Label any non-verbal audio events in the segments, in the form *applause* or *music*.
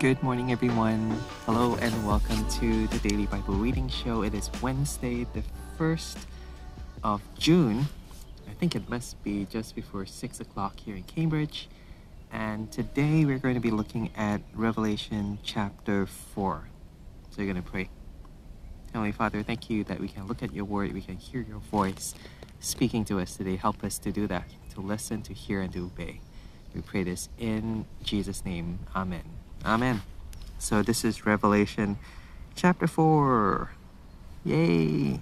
Good morning, everyone. Hello, and welcome to the Daily Bible Reading Show. It is Wednesday, the 1st of June. I think it must be just before 6 o'clock here in Cambridge. And today we're going to be looking at Revelation chapter 4. So you're going to pray. Heavenly Father, thank you that we can look at your word, we can hear your voice speaking to us today. Help us to do that, to listen, to hear, and to obey. We pray this in Jesus' name. Amen. Amen. So this is Revelation chapter 4. Yay!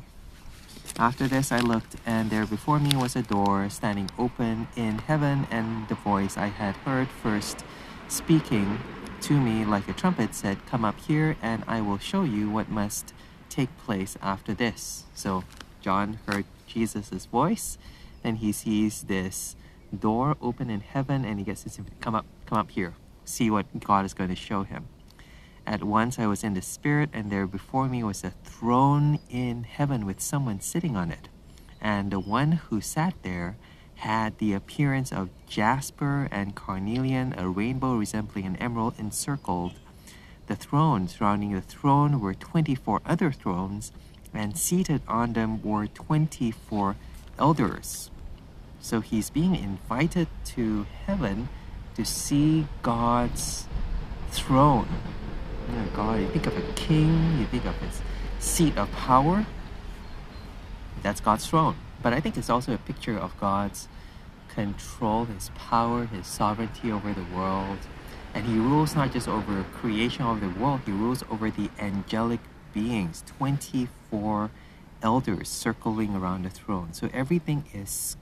After this I looked, and there before me was a door standing open in heaven, and the voice I had heard first speaking to me like a trumpet said, Come up here, and I will show you what must take place after this. So John heard Jesus' voice, and he sees this door open in heaven and he gets to come up come up here see what god is going to show him. At once i was in the spirit and there before me was a throne in heaven with someone sitting on it. And the one who sat there had the appearance of jasper and carnelian a rainbow resembling an emerald encircled the throne. Surrounding the throne were 24 other thrones and seated on them were 24 elders. So he's being invited to heaven to see God's throne. God, you think of a king, you think of his seat of power. That's God's throne. But I think it's also a picture of God's control, his power, his sovereignty over the world. And he rules not just over creation of the world, he rules over the angelic beings, 24 elders circling around the throne. So everything is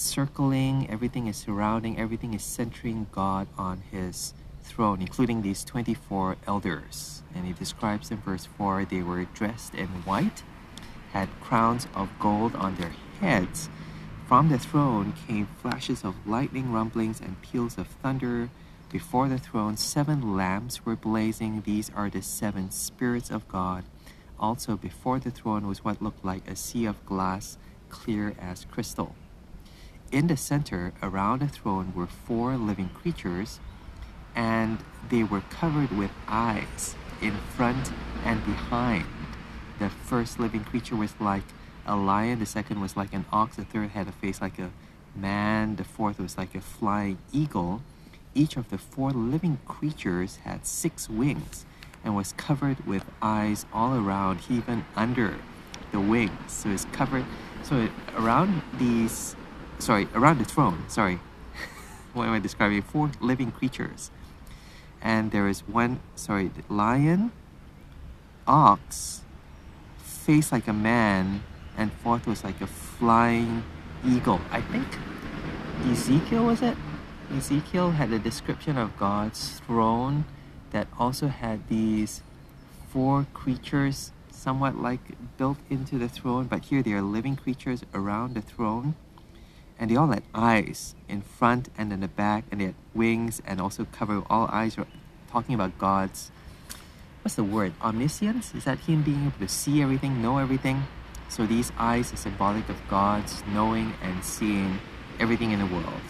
circling, everything is surrounding, everything is centering God on his throne, including these 24 elders. And he describes in verse 4 they were dressed in white, had crowns of gold on their heads. From the throne came flashes of lightning, rumblings, and peals of thunder. Before the throne, seven lamps were blazing. These are the seven spirits of God. Also, before the throne was what looked like a sea of glass, clear as crystal. In the center, around the throne, were four living creatures, and they were covered with eyes in front and behind. The first living creature was like a lion, the second was like an ox, the third had a face like a man, the fourth was like a flying eagle. Each of the four living creatures had six wings and was covered with eyes all around, even under the wings. So it's covered. So around these sorry, around the throne, sorry. *laughs* what am I describing? Four living creatures. And there is one, sorry, lion, ox, face like a man, and fourth was like a flying eagle. I think Ezekiel was it? Ezekiel had a description of God's throne that also had these four creatures somewhat like built into the throne, but here they are living creatures around the throne and they all had eyes in front and in the back and they had wings and also cover all eyes. Talking about god's. What's the word? Omniscience? Is that him being able to see everything know everything? So these eyes are symbolic of god's knowing and seeing everything in the world.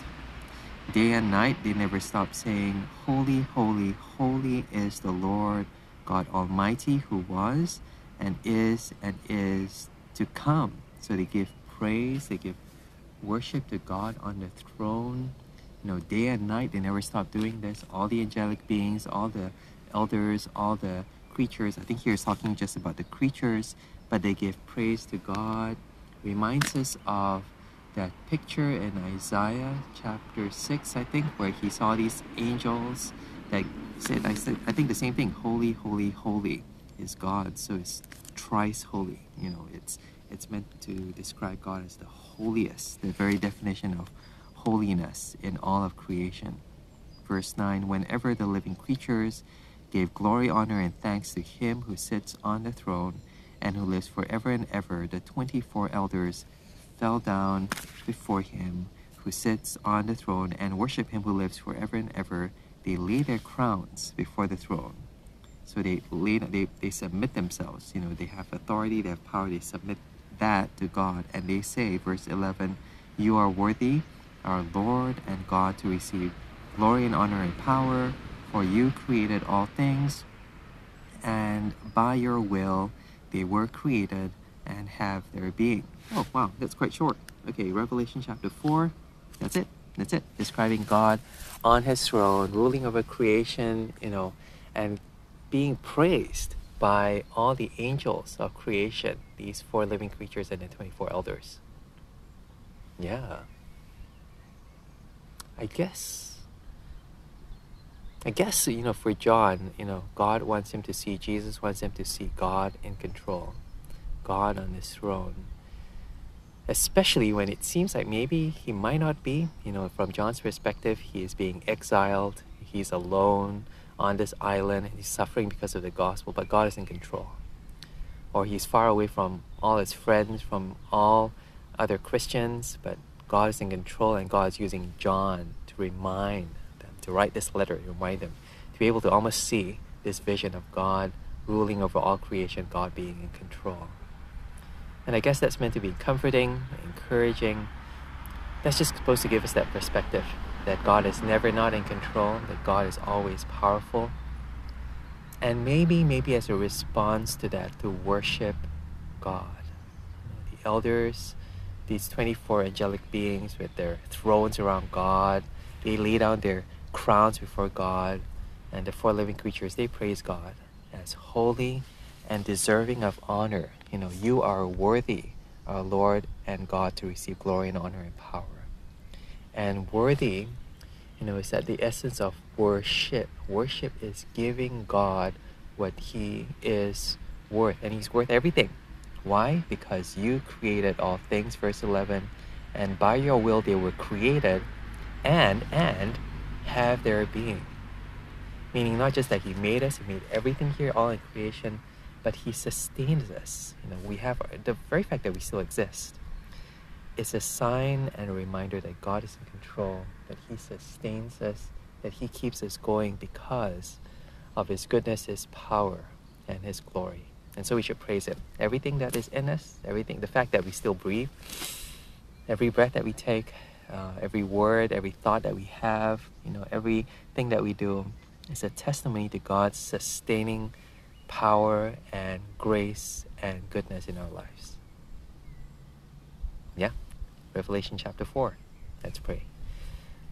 Day and night they never stop saying holy holy holy is the lord god almighty who was and is and is to come. So they give praise they give worship to God on the throne. You know, day and night, they never stop doing this. All the angelic beings, all the elders, all the creatures. I think here is talking just about the creatures, but they give praise to God. Reminds us of that picture in Isaiah chapter 6, I think, where he saw these angels that said, I, said, I think the same thing, holy, holy, holy is God. So it's thrice holy. You know, it's it's meant to describe God as the holiest, the very definition of holiness in all of creation. Verse 9 Whenever the living creatures gave glory, honor, and thanks to him who sits on the throne and who lives forever and ever, the 24 elders fell down before him who sits on the throne and worship him who lives forever and ever. They lay their crowns before the throne. So they lay, they, they submit themselves. You know, they have authority, they have power, they submit that to God. And they say, verse 11, You are worthy, our Lord and God, to receive glory and honor and power, For you created all things, and by your will they were created and have their being. Oh, wow, that's quite short. Okay, Revelation chapter 4. That's it. That's it. Describing God on his throne, ruling over creation, you know, and being praised by all the angels of creation, these four living creatures and the 24 elders. Yeah. I guess. I guess, you know, for John, you know, God wants him to see, Jesus wants him to see God in control, God on his throne. Especially when it seems like maybe he might not be, you know, from John's perspective, he is being exiled, he's alone on this island, and he's suffering because of the gospel, but God is in control. Or he's far away from all his friends, from all other Christians, but God is in control and God is using John to remind them, to write this letter, to remind them, to be able to almost see this vision of God ruling over all creation, God being in control. And I guess that's meant to be comforting, encouraging. That's just supposed to give us that perspective that God is never not in control, that God is always powerful. And maybe, maybe as a response to that, to worship God. The elders these 24 angelic beings with their thrones around God. They lay down their crowns before God, and the four living creatures, they praise God as holy and deserving of honor. You know, you are worthy, our Lord and God, to receive glory and honor and power. And worthy, you know, is that the essence of worship. Worship is giving God what He is worth, and He's worth everything. Why? Because you created all things, verse 11, and by your will they were created and and have their being. Meaning not just that he made us, he made everything here all in creation, but he sustains us. You know, we have the very fact that we still exist is a sign and a reminder that God is in control, that he sustains us, that he keeps us going because of his goodness, his power, and his glory. And so we should praise Him. Everything that is in us, everything, the fact that we still breathe, every breath that we take, uh, every word, every thought that we have, you know, everything that we do is a testimony to God's sustaining power and grace and goodness in our lives. Yeah, Revelation chapter 4. Let's pray.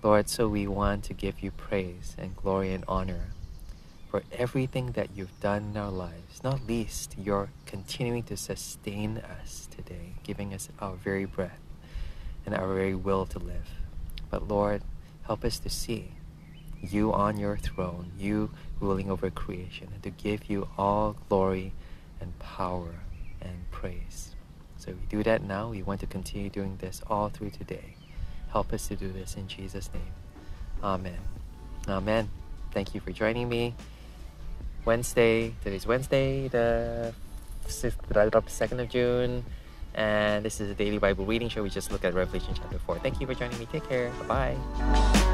Lord, so we want to give you praise and glory and honor for everything that you've done in our lives, not least you're continuing to sustain us today, giving us our very breath and our very will to live. But Lord, help us to see you on your throne, you ruling over creation, and to give you all glory and power and praise. So we do that now. We want to continue doing this all through today. Help us to do this in Jesus' name. Amen. Amen. Thank you for joining me. Wednesday. Today's Wednesday, the 2nd of June. And this is a daily Bible reading show. We just look at Revelation chapter 4. Thank you for joining me. Take care. Bye bye.